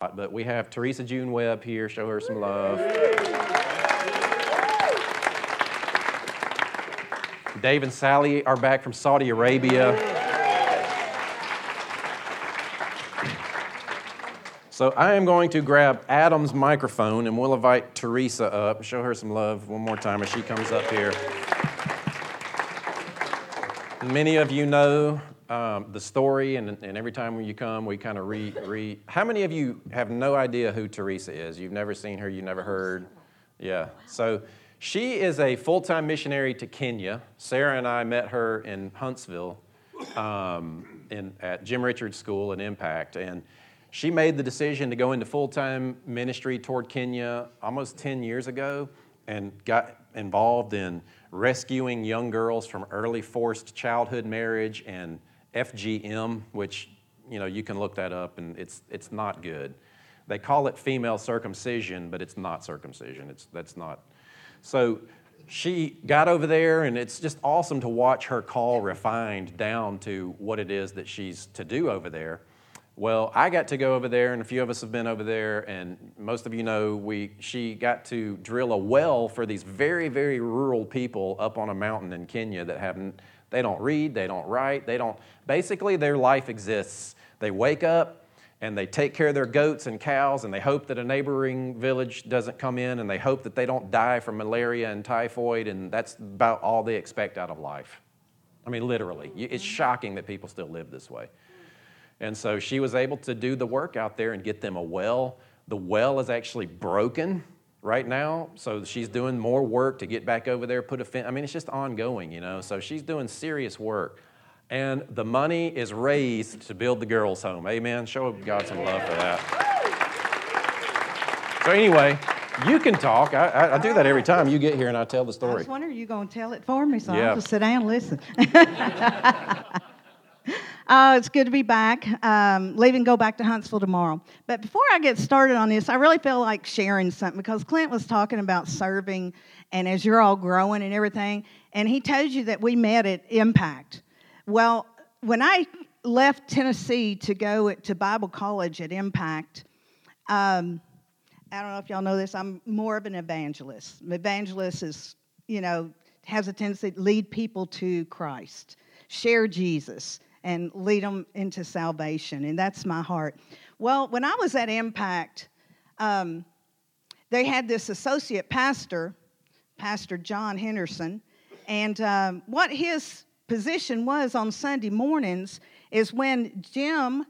But we have Teresa June Webb here. Show her some love. Dave and Sally are back from Saudi Arabia. So I am going to grab Adam's microphone and we'll invite Teresa up. Show her some love one more time as she comes up here. Many of you know um, the story, and, and every time when you come, we kind of read, read. How many of you have no idea who Teresa is? You've never seen her, you've never heard? Yeah. So she is a full time missionary to Kenya. Sarah and I met her in Huntsville um, in, at Jim Richards School in Impact. And she made the decision to go into full time ministry toward Kenya almost 10 years ago and got involved in rescuing young girls from early forced childhood marriage and FGM, which you know you can look that up and it's it's not good. They call it female circumcision, but it's not circumcision. It's that's not. So she got over there, and it's just awesome to watch her call refined down to what it is that she's to do over there. Well, I got to go over there, and a few of us have been over there, and most of you know we she got to drill a well for these very, very rural people up on a mountain in Kenya that haven't they don't read, they don't write, they don't, basically, their life exists. They wake up and they take care of their goats and cows and they hope that a neighboring village doesn't come in and they hope that they don't die from malaria and typhoid, and that's about all they expect out of life. I mean, literally. It's mm-hmm. shocking that people still live this way. And so she was able to do the work out there and get them a well. The well is actually broken right now. So she's doing more work to get back over there, put a fence. I mean, it's just ongoing, you know. So she's doing serious work. And the money is raised to build the girls' home. Amen. Show God some love for that. So, anyway, you can talk. I, I, I, do that every time you get here and I tell the story. I was wondering, you going to tell it for me, so yeah. I'll just sit down and listen. Uh, it's good to be back. Um, leave and go back to Huntsville tomorrow. But before I get started on this, I really feel like sharing something because Clint was talking about serving and as you're all growing and everything, and he told you that we met at Impact. Well, when I left Tennessee to go to Bible college at Impact, um, I don't know if y'all know this, I'm more of an evangelist. An evangelist is, you know, has a tendency to lead people to Christ, share Jesus and lead them into salvation. And that's my heart. Well, when I was at Impact, um, they had this associate pastor, Pastor John Henderson, and um, what his position was on Sunday mornings is when Jim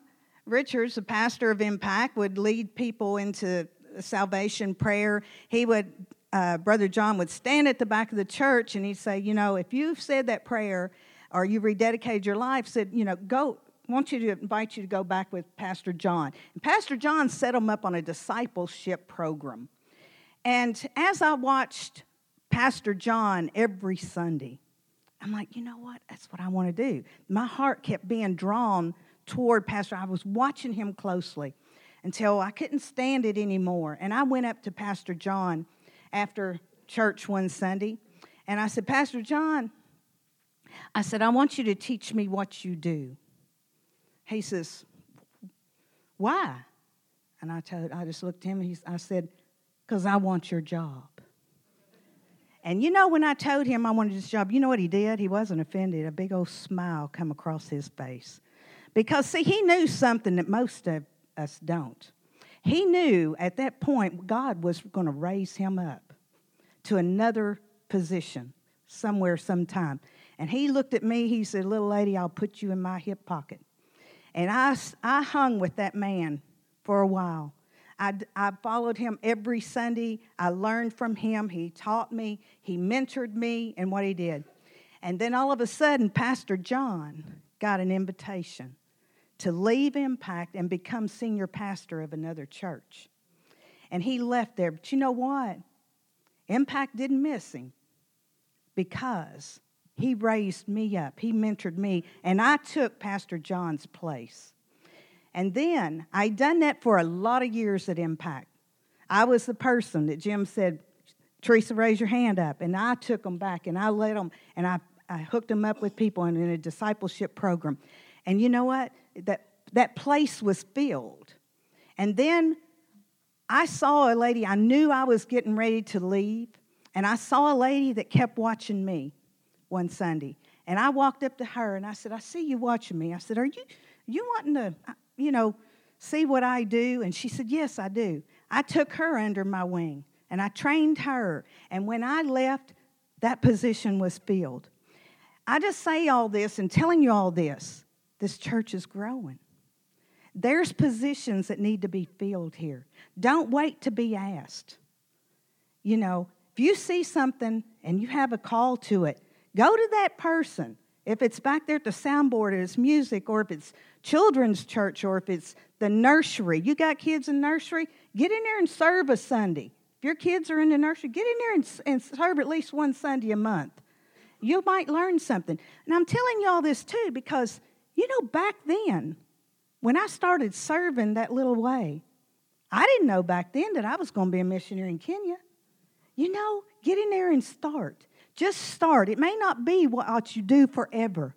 Richards, the pastor of Impact, would lead people into salvation prayer, he would, uh, Brother John would stand at the back of the church and he'd say, You know, if you've said that prayer, or you rededicated your life, said, you know, go, want you to invite you to go back with Pastor John. And Pastor John set them up on a discipleship program. And as I watched Pastor John every Sunday, I'm like, you know what? That's what I want to do. My heart kept being drawn toward Pastor. I was watching him closely until I couldn't stand it anymore. And I went up to Pastor John after church one Sunday, and I said, Pastor John, I said, I want you to teach me what you do. He says, Why? And I, told, I just looked at him and he, I said, Because I want your job. And you know, when I told him I wanted this job, you know what he did? He wasn't offended. A big old smile come across his face. Because, see, he knew something that most of us don't. He knew at that point God was going to raise him up to another position somewhere, sometime. And he looked at me, he said, Little lady, I'll put you in my hip pocket. And I, I hung with that man for a while. I, I followed him every Sunday. I learned from him. He taught me, he mentored me in what he did. And then all of a sudden, Pastor John got an invitation to leave Impact and become senior pastor of another church. And he left there. But you know what? Impact didn't miss him because he raised me up, He mentored me, and I took Pastor John's place. And then I'd done that for a lot of years at Impact. I was the person that Jim said, Teresa, raise your hand up. And I took them back and I led them and I, I hooked them up with people in, in a discipleship program. And you know what? That, that place was filled. And then I saw a lady, I knew I was getting ready to leave, and I saw a lady that kept watching me one Sunday. And I walked up to her and I said, I see you watching me. I said, Are you, you wanting to, uh, you know, see what I do? And she said, Yes, I do. I took her under my wing and I trained her. And when I left, that position was filled. I just say all this and telling you all this this church is growing. There's positions that need to be filled here. Don't wait to be asked. You know, if you see something and you have a call to it, go to that person. If it's back there at the soundboard, it's music, or if it's children's church, or if it's the nursery. You got kids in nursery? Get in there and serve a Sunday. If your kids are in the nursery, get in there and, and serve at least one Sunday a month. You might learn something. And I'm telling you all this too because, you know, back then, when I started serving that little way, I didn't know back then that I was going to be a missionary in Kenya. You know, get in there and start. Just start. It may not be what you do forever,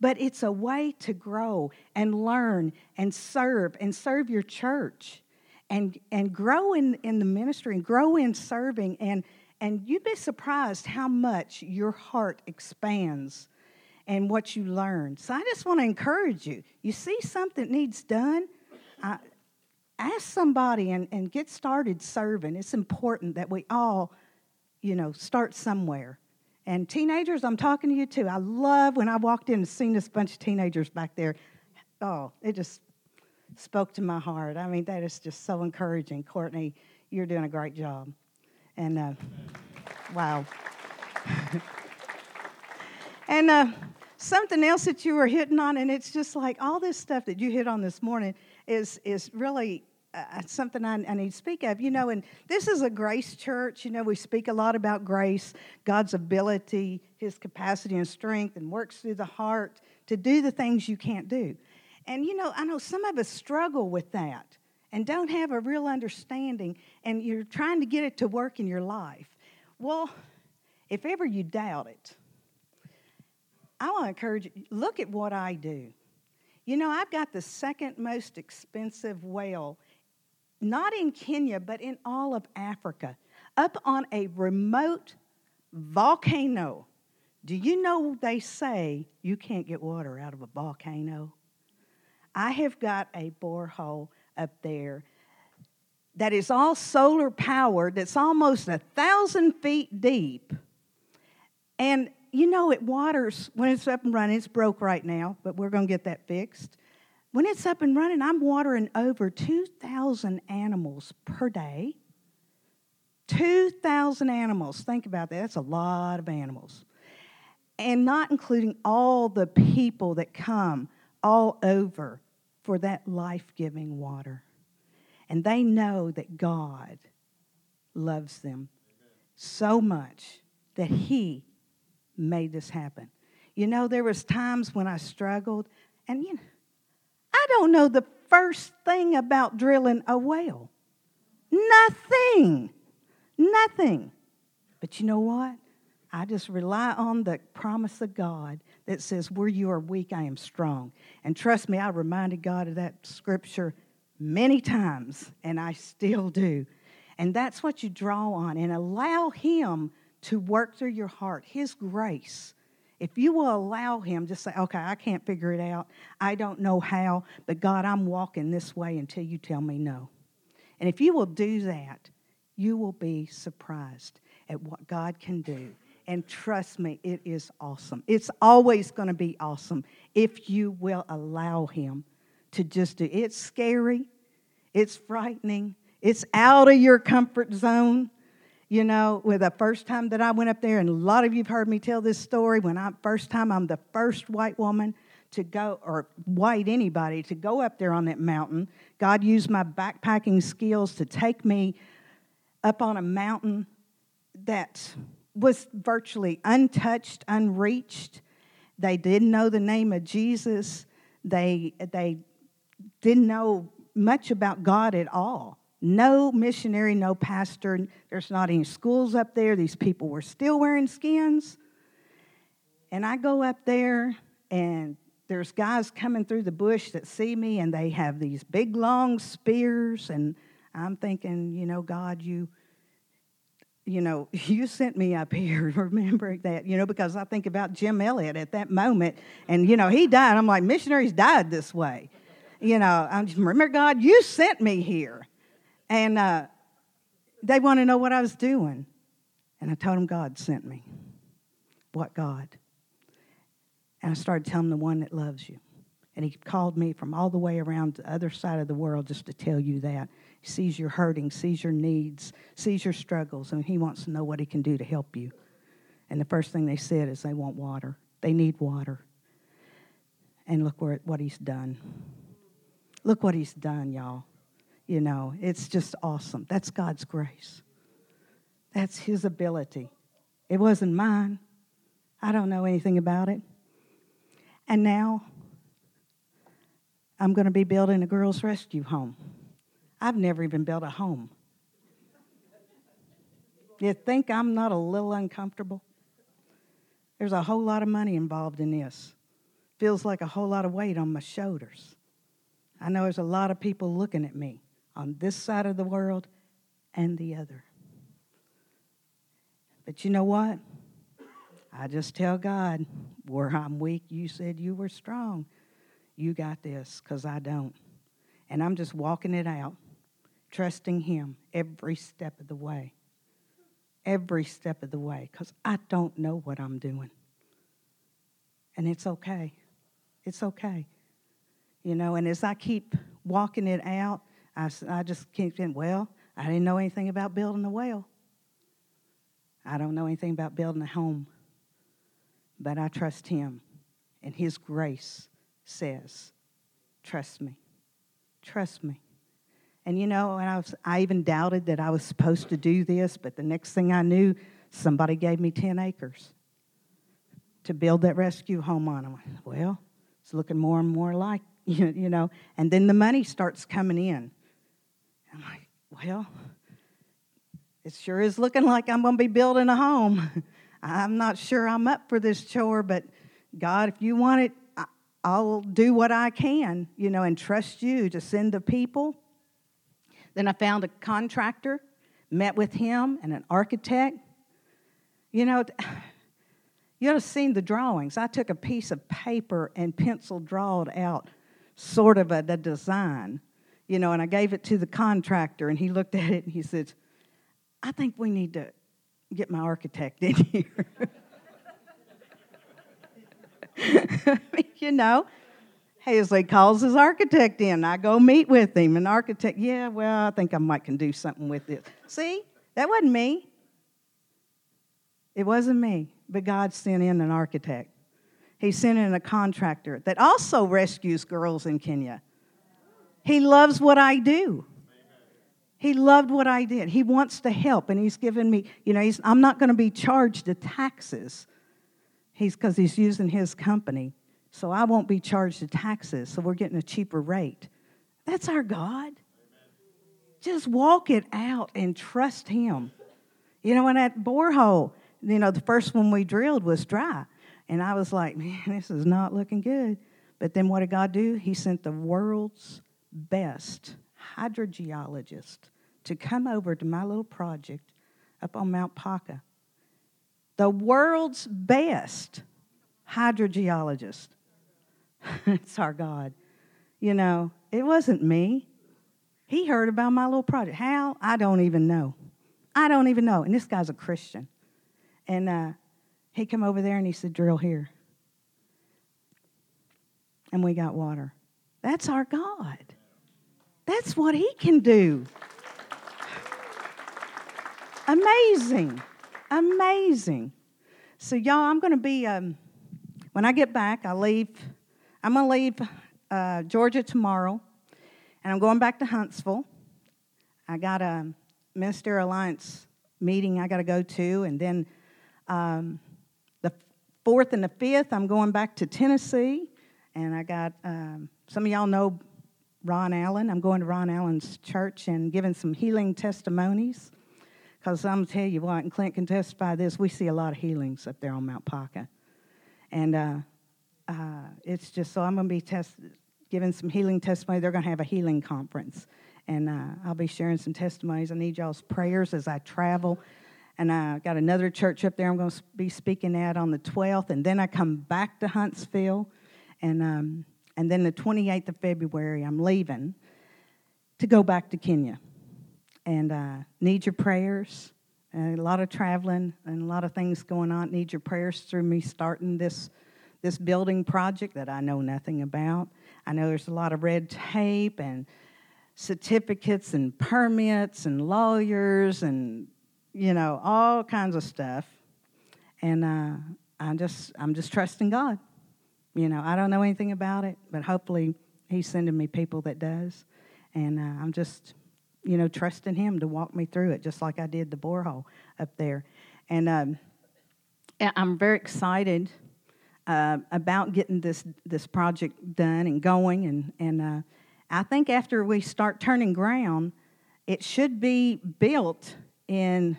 but it's a way to grow and learn and serve and serve your church and, and grow in, in the ministry and grow in serving. And, and you'd be surprised how much your heart expands and what you learn. So I just want to encourage you. You see something needs done, uh, ask somebody and, and get started serving. It's important that we all, you know, start somewhere. And teenagers, I'm talking to you too. I love when I walked in and seen this bunch of teenagers back there. Oh, it just spoke to my heart. I mean, that is just so encouraging. Courtney, you're doing a great job. And uh, wow. and uh, something else that you were hitting on, and it's just like all this stuff that you hit on this morning is, is really uh, something I, I, need to speak of. You know, and this is a grace church. You know, we speak a lot about grace, God's ability, His capacity and strength, and works through the heart to do the things you can't do. And, you know, I know some of us struggle with that and don't have a real understanding, and you're trying to get it to work in your life. Well, if ever you doubt it, I want to encourage you look at what I do. You know, I've got the second most expensive well, not in Kenya, but in all of Africa, up on a remote volcano. Do you know they say you can't get water out of a volcano? I have got a borehole up there that is all solar powered, that's almost a thousand feet deep. And you know, it waters when it's up and running. It's broke right now, but we're going to get that fixed. When it's up and running, I'm watering over 2,000 animals per day. 2,000 animals. Think about that. That's a lot of animals. And not including all the people that come all over for that life giving water. And they know that God loves them so much that He made this happen. You know, there was times when I struggled, and you know, I don't know the first thing about drilling a well. Nothing. Nothing. But you know what? I just rely on the promise of God that says, Where you are weak, I am strong. And trust me, I reminded God of that scripture many times, and I still do. And that's what you draw on and allow Him to work through your heart, His grace. If you will allow Him, just say, okay, I can't figure it out. I don't know how, but God, I'm walking this way until you tell me no. And if you will do that, you will be surprised at what God can do. And trust me, it is awesome. It's always going to be awesome if you will allow Him to just do It's scary, it's frightening, it's out of your comfort zone you know, with the first time that I went up there, and a lot of you've heard me tell this story. When I first time, I'm the first white woman to go, or white anybody, to go up there on that mountain. God used my backpacking skills to take me up on a mountain that was virtually untouched, unreached. They didn't know the name of Jesus. They, they didn't know much about God at all. No missionary, no pastor. There's not any schools up there. These people were still wearing skins. And I go up there, and there's guys coming through the bush that see me and they have these big long spears and I'm thinking, you know, God, you you know, you sent me up here, remember that, you know, because I think about Jim Elliot at that moment, and, you know, he died. I'm like, missionaries died this way. You know, I remember, God, you sent me here. And uh, they want to know what I was doing. And I told them God sent me. What God? And I started telling them the one that loves you. And he called me from all the way around the other side of the world just to tell you that. He sees your hurting, sees your needs, sees your struggles, and he wants to know what he can do to help you. And the first thing they said is they want water. They need water. And look where, what he's done. Look what he's done, y'all. You know, it's just awesome. That's God's grace. That's his ability. It wasn't mine. I don't know anything about it. And now I'm going to be building a girls' rescue home. I've never even built a home. You think I'm not a little uncomfortable? There's a whole lot of money involved in this. Feels like a whole lot of weight on my shoulders. I know there's a lot of people looking at me on this side of the world and the other. But you know what? I just tell God, where I'm weak, you said you were strong. You got this, because I don't. And I'm just walking it out trusting Him every step of the way. Every step of the way, because I don't know what I'm doing. And it's okay. It's okay. You know, and as I keep walking it out, I, I just keep saying, well, I didn't know anything about building a well. I don't know anything about building a home. But I trust Him, and His grace says, trust me. Trust me. And you know, and I, was, I even doubted that I was supposed to do this, but the next thing I knew, somebody gave me 10 acres to build that rescue home on. I went, well, it's looking more and more like, you know, and then the money starts coming in. I'm like, well, it sure is looking like I'm going to be building a home. I'm not sure I'm up for this chore, but God, if you want it, I'll do what I can, you know, and trust you to send the people then I found a contractor, met with him, and an architect. You know, you ought to have seen the drawings. I took a piece of paper and pencil drawed out sort of a, the design, you know, and I gave it to the contractor, and he looked at it and he said, I think we need to get my architect in here. you know, Hazley calls his architect in. I go meet with him. An architect, yeah, well, I think I might can do something with this. See, that wasn't me. It wasn't me, but God sent in an architect. He sent in a contractor that also rescues girls in Kenya. He loves what I do. He loved what I did. He wants to help, and he's given me, you know, I'm not going to be charged the taxes. He's because he's using his company so I won't be charged the taxes, so we're getting a cheaper rate. That's our God. Just walk it out and trust Him. You know, in that borehole, you know, the first one we drilled was dry. And I was like, man, this is not looking good. But then what did God do? He sent the world's best hydrogeologist to come over to my little project up on Mount Paka. The world's best hydrogeologist. it's our God. You know, it wasn't me. He heard about my little project. How? I don't even know. I don't even know. And this guy's a Christian. And uh, he come over there and he said, drill here. And we got water. That's our God. That's what he can do. Amazing. Amazing. So, y'all, I'm going to be, um, when I get back, I leave I'm going to leave uh, Georgia tomorrow, and I'm going back to Huntsville. I got a Minister Alliance meeting I got to go to, and then um, the fourth and the fifth, I'm going back to Tennessee, and I got um, some of y'all know Ron Allen. I'm going to Ron Allen's church and giving some healing testimonies. Because I'm tell you what, and Clint can testify this, we see a lot of healings up there on Mount Paka. And uh, uh, it's just so I'm going to be test, giving some healing testimony. They're going to have a healing conference. And uh, I'll be sharing some testimonies. I need y'all's prayers as I travel. And I got another church up there I'm going to be speaking at on the 12th. And then I come back to Huntsville. And, um, and then the 28th of February, I'm leaving to go back to Kenya. And uh, need your prayers. And a lot of traveling and a lot of things going on. Need your prayers through me starting this, this building project that I know nothing about. I know there's a lot of red tape and certificates and permits and lawyers and you know, all kinds of stuff. And uh, I just, I'm just trusting God. You know, I don't know anything about it, but hopefully He's sending me people that does. And uh, I'm just, you know, trusting Him to walk me through it, just like I did the borehole up there. And um, I'm very excited uh, about getting this this project done and going. And and uh, I think after we start turning ground, it should be built in,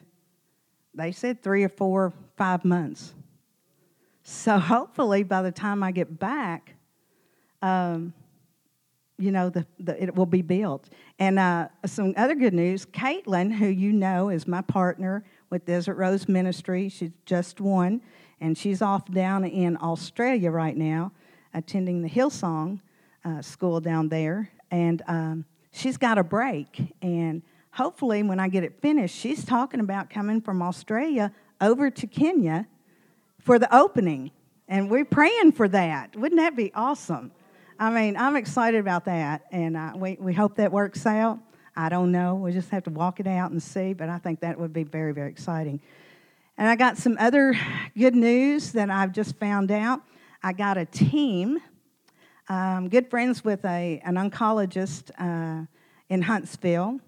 they said three or four, five months. So hopefully by the time I get back, um, you know, the, the, it will be built. And uh, some other good news Caitlin, who you know is my partner with Desert Rose Ministry, she's just one, and she's off down in Australia right now, attending the Hillsong uh, school down there. And um, she's got a break. And hopefully, when I get it finished, she's talking about coming from Australia over to Kenya for the opening. And we're praying for that. Wouldn't that be awesome? I mean, I'm excited about that, and uh, we, we hope that works out. I don't know. We just have to walk it out and see, but I think that would be very, very exciting. And I got some other good news that I've just found out. I got a team. I'm good friends with a, an oncologist uh, in Huntsville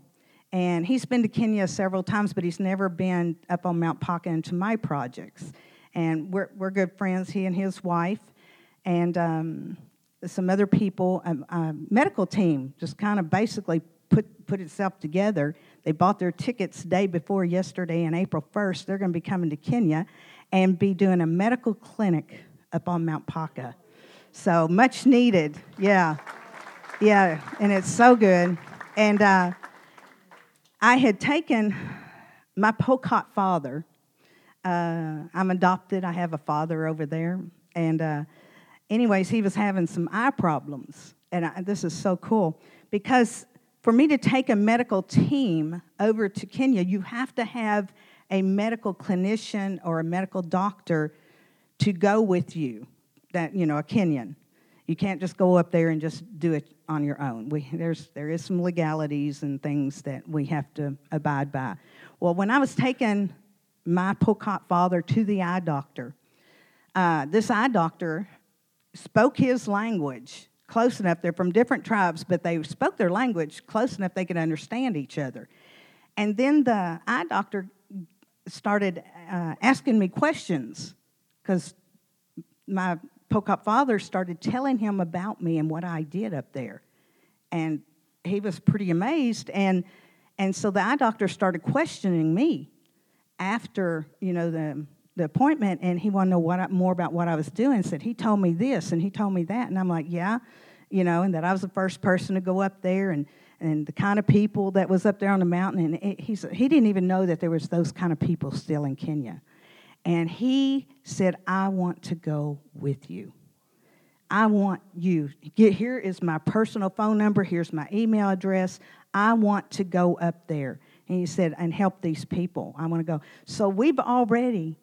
and he's been to Kenya several times, but he's never been up on Mount Paka into my projects. And we're, we're good friends, he and his wife, and um, some other people. Um, a medical team just kind of basically put, put itself together. They bought their tickets day before yesterday, and April 1st, they're going to be coming to Kenya and be doing a medical clinic up on Mount Paka. So much needed, yeah. Yeah, and it's so good. And uh, I had taken my Pokot father. Uh, I'm adopted. I have a father over there. And, uh, anyways, he was having some eye problems. And I, this is so cool because for me to take a medical team over to Kenya, you have to have a medical clinician or a medical doctor to go with you, that, you know, a Kenyan. You can't just go up there and just do it on your own. We, there's, there is some legalities and things that we have to abide by. Well, when I was taking my Pokot father to the eye doctor, uh, this eye doctor spoke his language close enough. They're from different tribes, but they spoke their language close enough they could understand each other. And then the eye doctor started uh, asking me questions because my Pokot father started telling him about me and what I did up there. And he was pretty amazed. And, and so the eye doctor started questioning me after, you know, the, the appointment. And he wanted to know what, more about what I was doing. Said, he told me this and he told me that. And I'm like, yeah, you know, and that I was the first person to go up there and, and the kind of people that was up there on the mountain. And it, he, he didn't even know that there was those kind of people still in Kenya. And he said, I want to go with you. I want you. Get, here is my personal phone number. Here's my email address. I want to go up there. And he said, and help these people. I want to go. So we've already,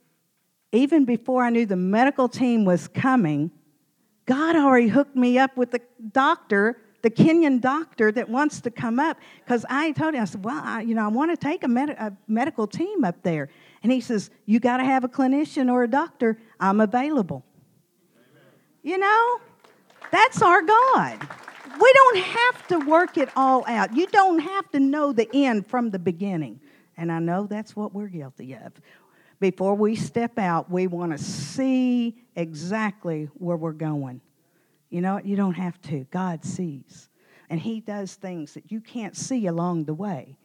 even before I knew the medical team was coming, God already hooked me up with the doctor, the Kenyan doctor that wants to come up. Because I told him, I said, well, I, you know, I want to take a, med- a medical team up there. And he says, You got to have a clinician or a doctor. I'm available. You know, that's our God. We don't have to work it all out. You don't have to know the end from the beginning. And I know that's what we're guilty of. Before we step out, we want to see exactly where we're going. You know, what? you don't have to. God sees. And He does things that you can't see along the way.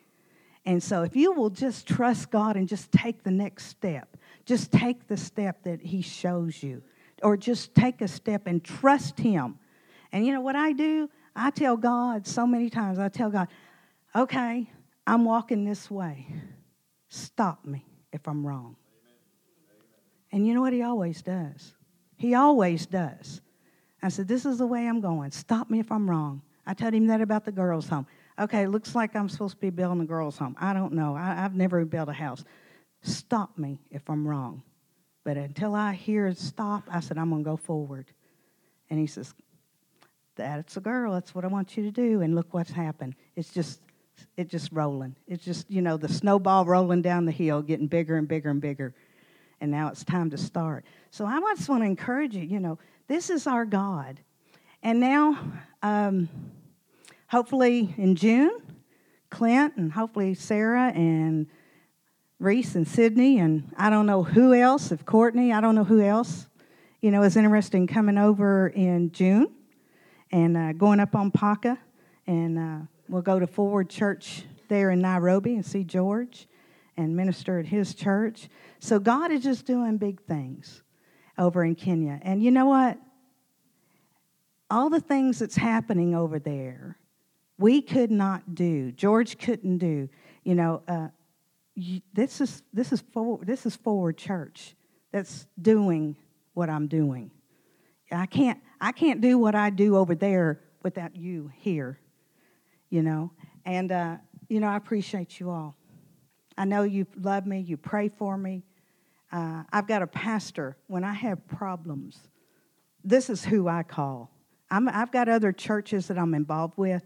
And so, if you will just trust God and just take the next step, just take the step that He shows you, or just take a step and trust Him. And you know what I do? I tell God so many times, I tell God, okay, I'm walking this way. Stop me if I'm wrong. And you know what He always does? He always does. I said, This is the way I'm going. Stop me if I'm wrong. I told him that about the girls' home. Okay, looks like I'm supposed to be building a girls' home. I don't know. I, have never built a house. Stop me if I'm wrong. But until I hear stop, I said, I'm going to go forward. And he says, That's a girl. That's what I want you to do. And look what's happened. It's just, it's just rolling. It's just, you know, the snowball rolling down the hill, getting bigger and bigger and bigger. And now it's time to start. So I just want to encourage you, you know, this is our God. And now, um, hopefully in June, Clint and hopefully Sarah and Reese and Sydney and I don't know who else, if Courtney, I don't know who else, you know, is interested in coming over in June and uh, going up on Paka. And uh, we'll go to Forward Church there in Nairobi and see George and minister at his church. So God is just doing big things over in Kenya. And you know what? All the things that's happening over there, we could not do. George couldn't do. You know, uh, you, this is this is forward, this is forward church that's doing what I'm doing. I can't I can't do what I do over there without you here. You know, and uh, you know I appreciate you all. I know you love me. You pray for me. Uh, I've got a pastor. When I have problems, this is who I call. i have got other churches that I'm involved with,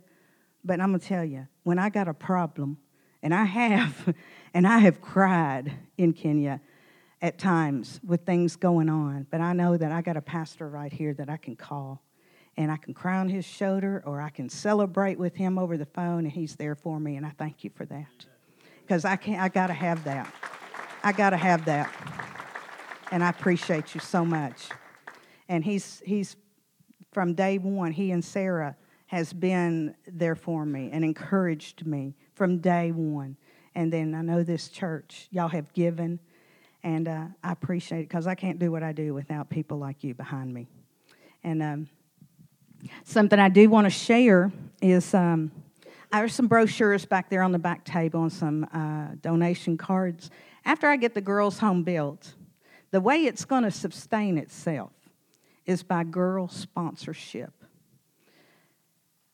but I'm going to tell you, when I got a problem, and I have, and I have cried in Kenya at times with things going on, but I know that I got a pastor right here that I can call. And I can cry on his shoulder, or I can celebrate with him over the phone, and he's there for me, and I thank you for that. Because I can't, I got to have that. I got to have that. And I appreciate you so much. And he's, he's from day one, he and Sarah has been there for me and encouraged me from day one. And then I know this church, y'all have given, and uh, I appreciate it because I can't do what I do without people like you behind me. And um, something I do want to share is um, there's some brochures back there on the back table and some uh, donation cards after I get the girls' home built, the way it's going to sustain itself is by girl sponsorship.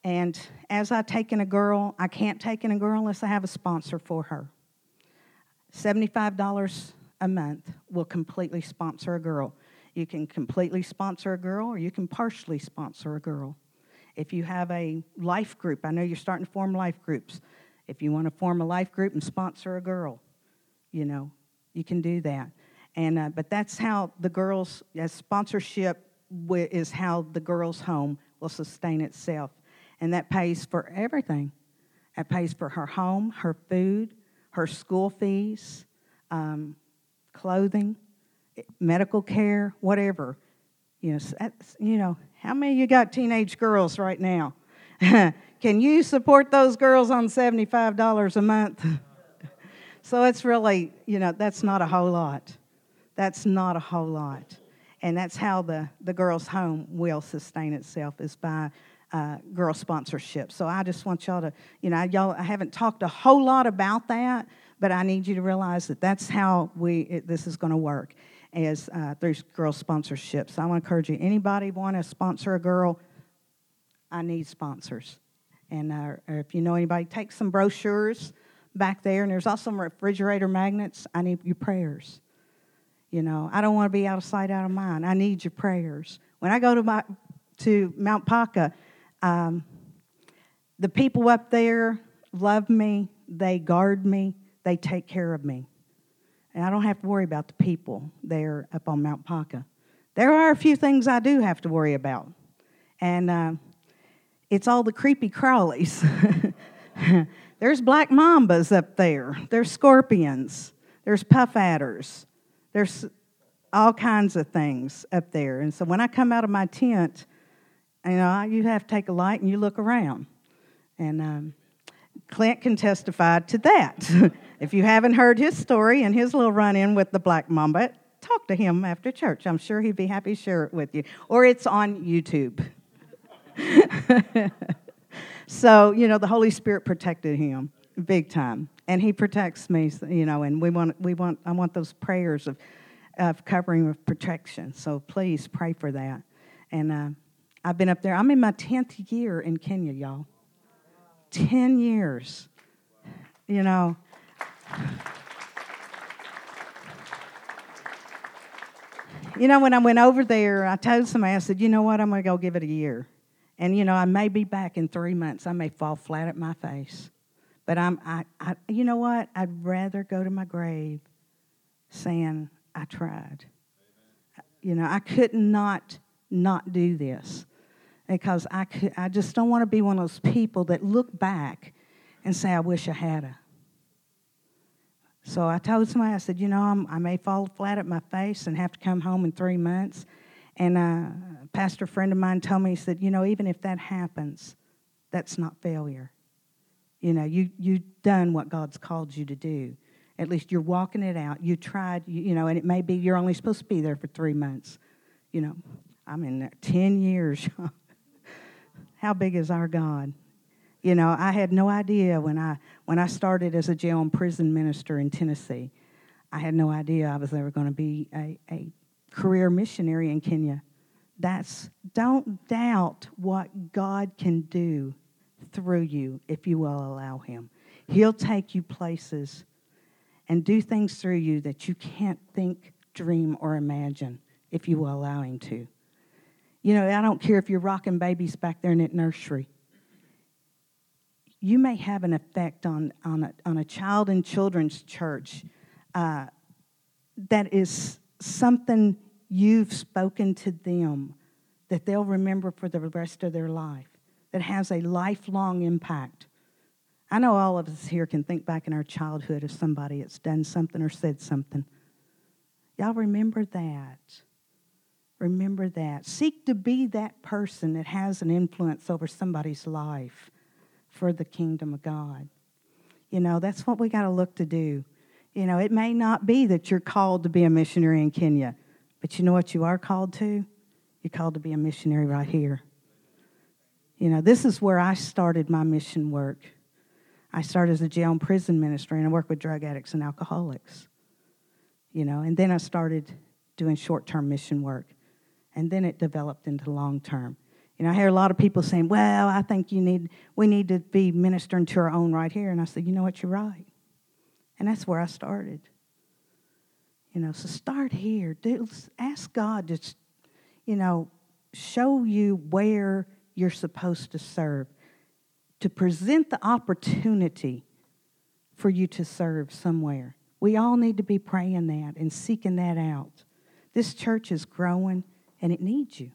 And as I take in a girl, I can't take in a girl unless I have a sponsor for her. $75 a month will completely sponsor a girl. You can completely sponsor a girl or you can partially sponsor a girl. If you have a life group, I know you're starting to form life groups. If you want to form a life group and sponsor a girl, you know, you can do that. And uh, but that's how the girls as sponsorship is how the girls' home will sustain itself, and that pays for everything. It pays for her home, her food, her school fees, um, clothing, medical care, whatever. You know, you know, how many you got teenage girls right now? Can you support those girls on $75 a month? So it's really, you know, that's not a whole lot. That's not a whole lot. And that's how the, the girls' home will sustain itself is by uh, girl sponsorship. So I just want y'all to, you know, y'all, I haven't talked a whole lot about that, but I need you to realize that that's how we, it, this is going to work is uh, through girl sponsorships. So I want to encourage you, anybody want to sponsor a girl, I need sponsors. And uh, if you know anybody, take some brochures back there, and there's also some refrigerator magnets. I need your prayers. You know, I don't want to be out of sight, out of mind. I need your prayers. When I go to my to Mount Paka, um, the people up there love me. They guard me. They take care of me, and I don't have to worry about the people there up on Mount Paka. There are a few things I do have to worry about, and uh, it's all the creepy crawlies. There's black mambas up there. There's scorpions. There's puff adders. There's all kinds of things up there. And so when I come out of my tent, you know, you have to take a light and you look around. And um, Clint can testify to that. if you haven't heard his story and his little run in with the black mamba, talk to him after church. I'm sure he'd be happy to share it with you. Or it's on YouTube. so, you know, the Holy Spirit protected him big time. And he protects me, you know, and we want, we want, I want those prayers of, of covering of protection. So please pray for that. And uh, I've been up there. I'm in my 10th year in Kenya, y'all. 10 years. You know, you know, when I went over there, I told somebody, I said, you know what, I'm going to go give it a year. And, you know, I may be back in three months. I may fall flat at my face. But I'm, I, I, you know what? I'd rather go to my grave saying, I tried. You know, I could not not do this because I, could, I just don't want to be one of those people that look back and say, I wish I had a. So I told somebody, I said, you know, I'm, i may fall flat at my face and have to come home in three months. And uh, a pastor friend of mine told me, he said, you know, even if that happens, that's not failure. You know, you, you've done what God's called you to do. At least you're walking it out. You tried, you, you know, and it may be you're only supposed to be there for three months. You know, I'm in there 10 years. How big is our God? You know, I had no idea when I when I started as a jail and prison minister in Tennessee. I had no idea I was ever going to be a, a career missionary in Kenya. That's don't doubt what God can do through you if you will allow him. He'll take you places and do things through you that you can't think, dream, or imagine if you will allow him to. You know, I don't care if you're rocking babies back there in that nursery you may have an effect on, on, a, on a child in children's church uh, that is something you've spoken to them that they'll remember for the rest of their life, that has a lifelong impact. I know all of us here can think back in our childhood of somebody that's done something or said something. Y'all remember that. Remember that. Seek to be that person that has an influence over somebody's life for the kingdom of God. You know, that's what we got to look to do. You know, it may not be that you're called to be a missionary in Kenya, but you know what you are called to? You're called to be a missionary right here. You know, this is where I started my mission work. I started as a jail and prison minister, and I work with drug addicts and alcoholics. You know, and then I started doing short term mission work, and then it developed into long term. You know, I hear a lot of people saying, well, I think you need, we need to be ministering to our own right here. And I said, you know what, you're right. And that's where I started. You know, so start here. Do, ask God to, you know, show you where you're supposed to serve, to present the opportunity for you to serve somewhere. We all need to be praying that and seeking that out. This church is growing and it needs you.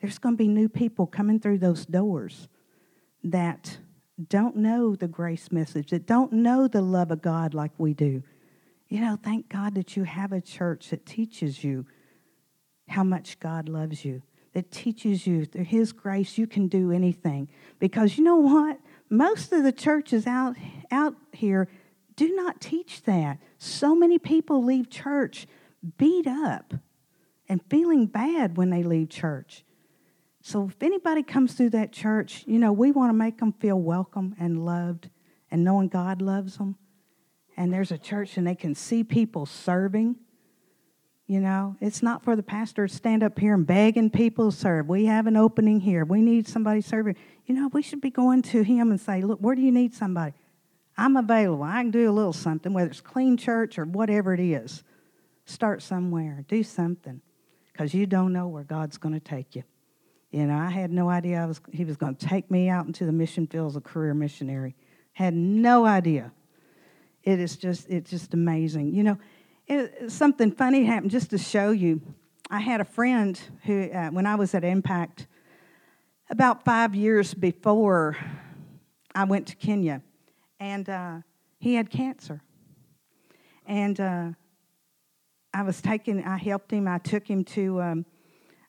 There's going to be new people coming through those doors that don't know the grace message, that don't know the love of God like we do. You know, thank God that you have a church that teaches you how much God loves you, that teaches you through His grace you can do anything. Because you know what? Most of the churches out, out here do not teach that. So many people leave church beat up and feeling bad when they leave church. So if anybody comes through that church, you know, we want to make them feel welcome and loved and knowing God loves them. And there's a church and they can see people serving. You know, it's not for the pastor to stand up here and begging people to serve. We have an opening here. We need somebody serving. You know, we should be going to him and say, Look, where do you need somebody? I'm available. I can do a little something, whether it's clean church or whatever it is. Start somewhere. Do something because you don't know where God's going to take you. You know, I had no idea I was, he was going to take me out into the mission field as a career missionary. Had no idea. It is just, it's just amazing. You know, it, something funny happened just to show you. I had a friend who, uh, when I was at Impact, about five years before I went to Kenya, and uh, he had cancer. And uh, I was taking, I helped him, I took him to um,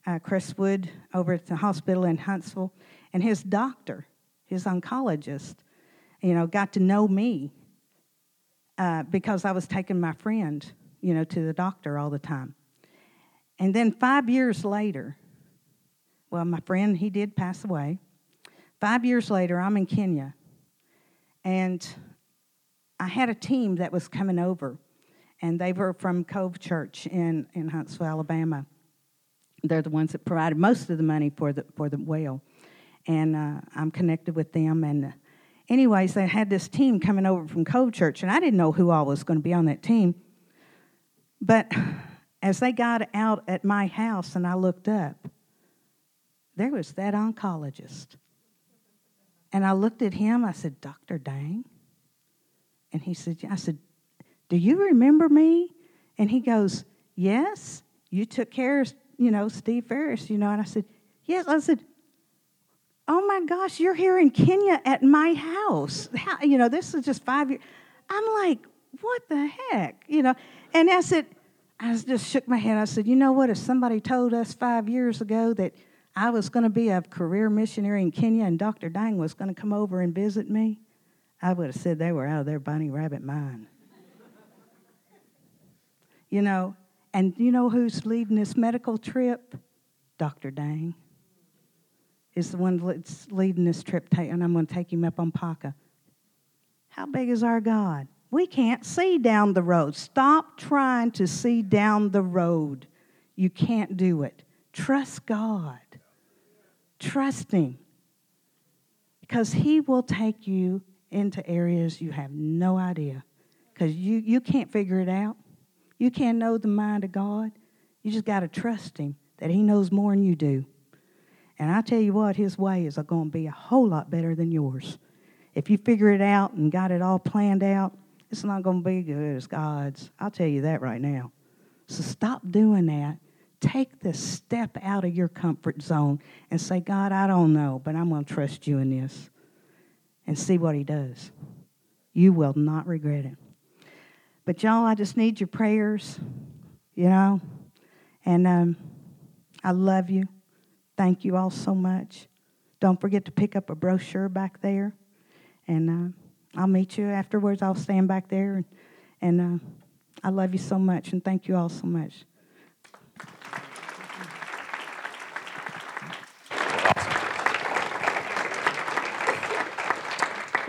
uh, Crestwood over at the hospital in Huntsville, and his doctor, his oncologist, you know, got to know me uh, because I was taking my friend you know, to the doctor all the time. And then five years later, well, my friend, he did pass away. Five years later, I'm in Kenya, and I had a team that was coming over, and they were from Cove Church in, in Huntsville, Alabama. They're the ones that provided most of the money for the, for the well. And uh, I'm connected with them. And, uh, anyways, they had this team coming over from Cove Church, and I didn't know who all was going to be on that team. But as they got out at my house and I looked up, there was that oncologist. And I looked at him, I said, Dr. Dang? And he said, I said, Do you remember me? And he goes, Yes, you took care of, you know, Steve Ferris, you know. And I said, Yes. I said, Oh my gosh, you're here in Kenya at my house. How, you know, this is just five years. I'm like, What the heck? You know. And I said, I just shook my head. I said, You know what? If somebody told us five years ago that I was going to be a career missionary in Kenya and Dr. Dang was going to come over and visit me, I would have said they were out of their bunny rabbit mind. you know, and you know who's leading this medical trip? Dr. Dang is the one that's leading this trip, and I'm going to take him up on Paka. How big is our God? We can't see down the road. Stop trying to see down the road. You can't do it. Trust God. Trust Him. Because He will take you into areas you have no idea. Because you, you can't figure it out. You can't know the mind of God. You just got to trust Him that He knows more than you do. And I tell you what, His way is going to be a whole lot better than yours. If you figure it out and got it all planned out, it's not going to be good as God's. I'll tell you that right now. So stop doing that take this step out of your comfort zone and say, God, I don't know, but I'm going to trust you in this and see what He does. You will not regret it. But, y'all, I just need your prayers, you know, and um, I love you. Thank you all so much. Don't forget to pick up a brochure back there, and uh, I'll meet you afterwards. I'll stand back there, and, and uh, I love you so much, and thank you all so much.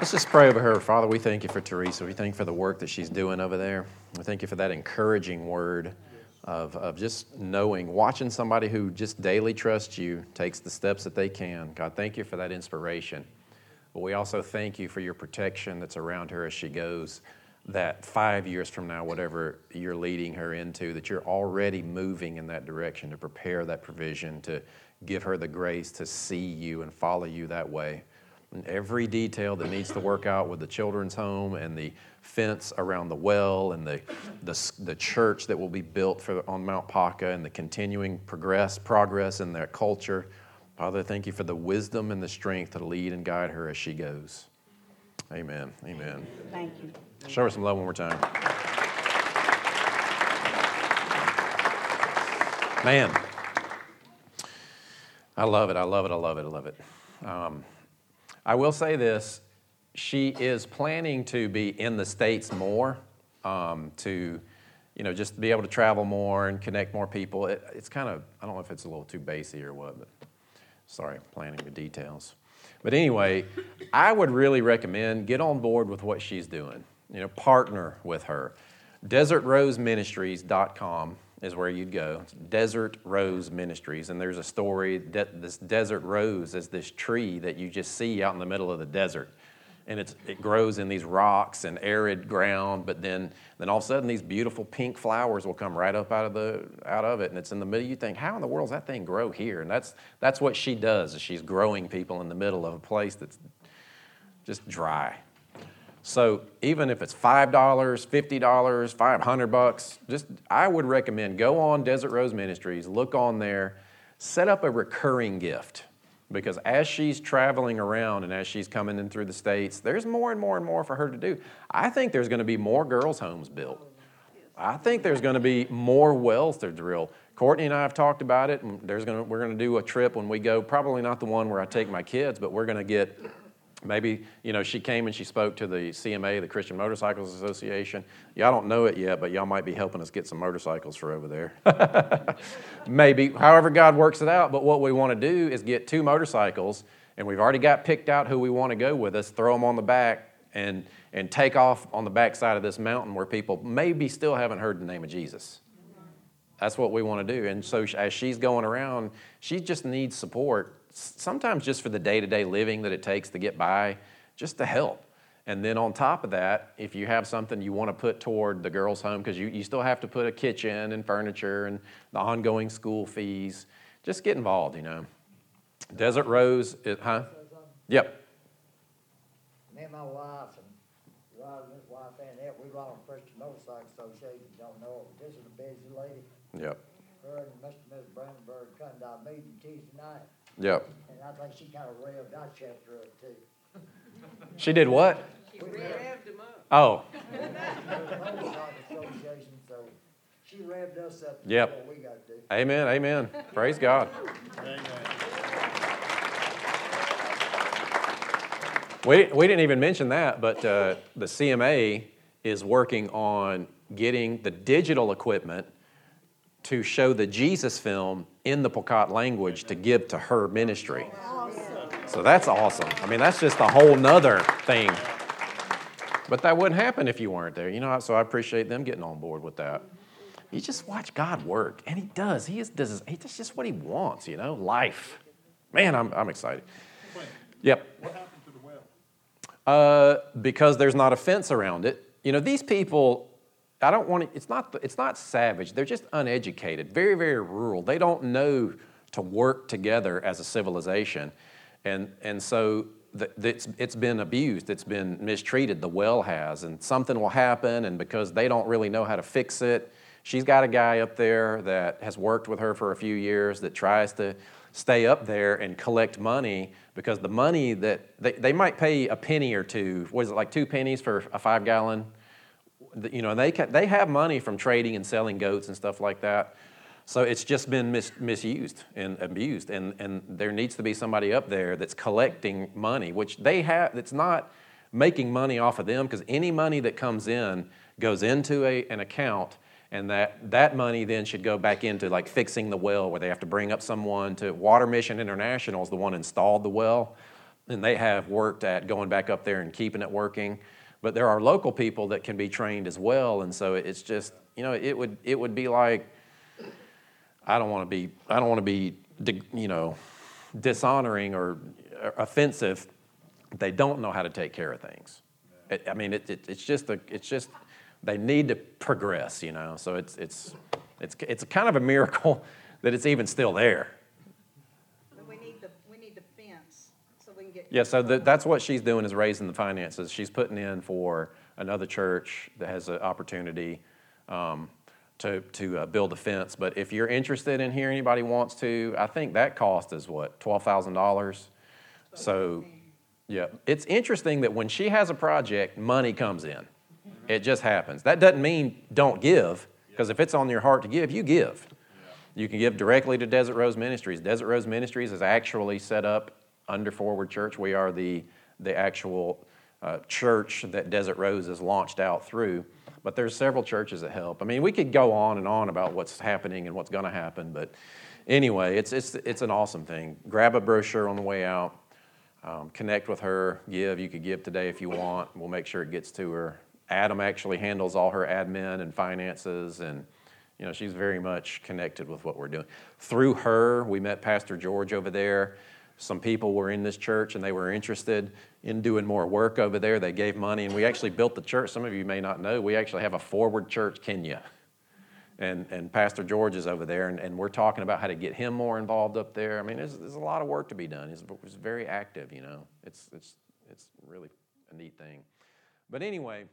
Let's just pray over her. Father, we thank you for Teresa. We thank you for the work that she's doing over there. We thank you for that encouraging word of, of just knowing, watching somebody who just daily trusts you, takes the steps that they can. God, thank you for that inspiration. But we also thank you for your protection that's around her as she goes. That five years from now, whatever you're leading her into, that you're already moving in that direction to prepare that provision, to give her the grace to see you and follow you that way and every detail that needs to work out with the children's home and the fence around the well and the, the, the church that will be built for, on Mount Paka and the continuing progress, progress in their culture. Father, thank you for the wisdom and the strength to lead and guide her as she goes. Amen. Amen. Thank you. Show her some love one more time. Man, I love it. I love it. I love it. I love it. Um, I will say this she is planning to be in the States more, um, to, you know, just be able to travel more and connect more people. It, it's kind of, I don't know if it's a little too basic or what, but sorry, planning the details. But anyway, I would really recommend get on board with what she's doing. You know, partner with her. DesertRoseMinistries.com is where you'd go. Desert Rose Ministries, and there's a story. De- this desert rose is this tree that you just see out in the middle of the desert, and it's, it grows in these rocks and arid ground. But then, then all of a sudden, these beautiful pink flowers will come right up out of the out of it, and it's in the middle. You think, how in the world does that thing grow here? And that's that's what she does. Is she's growing people in the middle of a place that's just dry. So even if it's five dollars, fifty dollars, five hundred bucks, just I would recommend go on Desert Rose Ministries, look on there, set up a recurring gift. Because as she's traveling around and as she's coming in through the states, there's more and more and more for her to do. I think there's going to be more girls' homes built. I think there's going to be more wells to drill. Courtney and I have talked about it, and there's to, we're going to do a trip when we go. Probably not the one where I take my kids, but we're going to get Maybe, you know, she came and she spoke to the CMA, the Christian Motorcycles Association. Y'all don't know it yet, but y'all might be helping us get some motorcycles for over there. Maybe, however, God works it out. But what we want to do is get two motorcycles, and we've already got picked out who we want to go with us, throw them on the back, and, and take off on the backside of this mountain where people maybe still haven't heard the name of Jesus. That's what we want to do. And so as she's going around, she just needs support sometimes just for the day to day living that it takes to get by, just to help. And then on top of that, if you have something you want to put toward the girls' home, because you, you still have to put a kitchen and furniture and the ongoing school fees, just get involved, you know. Desert Rose, it, huh? Yep. Me and my wife and Rod and his wife and that, we run on Christian Motorcycle Association, don't know it, this is a busy lady. Yep. Her and Mr. and Ms. Brandenburg come to our meeting Tuesday night, Yep. and I think she kinda revved our chapter up too. She did what? She revved them up. Oh, Motorcycle Association, so she revved us up Yep. we gotta do. amen, amen. Praise God. Amen. We, we didn't even mention that, but uh, the CMA is working on getting the digital equipment to show the Jesus film in the Pokot language to give to her ministry. So that's awesome. I mean, that's just a whole nother thing. But that wouldn't happen if you weren't there, you know. So I appreciate them getting on board with that. You just watch God work, and He does. He is, does. He does just what He wants, you know. Life, man. I'm, I'm excited. Yep. What happened to the well? Uh, because there's not a fence around it. You know, these people, I don't want to, it's not, it's not savage. They're just uneducated, very, very rural. They don't know to work together as a civilization. And, and so the, it's, it's been abused, it's been mistreated, the well has, and something will happen, and because they don't really know how to fix it, she's got a guy up there that has worked with her for a few years that tries to stay up there and collect money because the money that they, they might pay a penny or two, was it like two pennies for a five gallon? You know, they, can, they have money from trading and selling goats and stuff like that. So it's just been mis- misused and abused. And, and there needs to be somebody up there that's collecting money, which they have, that's not making money off of them because any money that comes in goes into a, an account and that, that money then should go back into like fixing the well where they have to bring up someone to water mission international is the one installed the well and they have worked at going back up there and keeping it working but there are local people that can be trained as well and so it's just you know it would it would be like i don't want to be i don't want to be you know dishonoring or offensive they don't know how to take care of things i mean it, it, it's just a, it's just they need to progress, you know. So it's it's it's it's kind of a miracle that it's even still there. But we need the, we need the fence so we can get. Yeah, so the, that's what she's doing is raising the finances. She's putting in for another church that has an opportunity um, to to uh, build a fence. But if you're interested in here, anybody wants to, I think that cost is what twelve thousand dollars. So, yeah, it's interesting that when she has a project, money comes in. It just happens. That doesn't mean don't give, because if it's on your heart to give, you give. You can give directly to Desert Rose Ministries. Desert Rose Ministries is actually set up under Forward Church. We are the, the actual uh, church that Desert Rose is launched out through. But there's several churches that help. I mean, we could go on and on about what's happening and what's going to happen, but anyway, it's, it's, it's an awesome thing. Grab a brochure on the way out. Um, connect with her, give. You could give today if you want. We'll make sure it gets to her. Adam actually handles all her admin and finances, and you know she's very much connected with what we're doing. Through her, we met Pastor George over there. Some people were in this church and they were interested in doing more work over there. They gave money, and we actually built the church. Some of you may not know, we actually have a Forward Church Kenya. And, and Pastor George is over there, and, and we're talking about how to get him more involved up there. I mean, there's, there's a lot of work to be done. He's, he's very active, you know. It's, it's, it's really a neat thing. But anyway,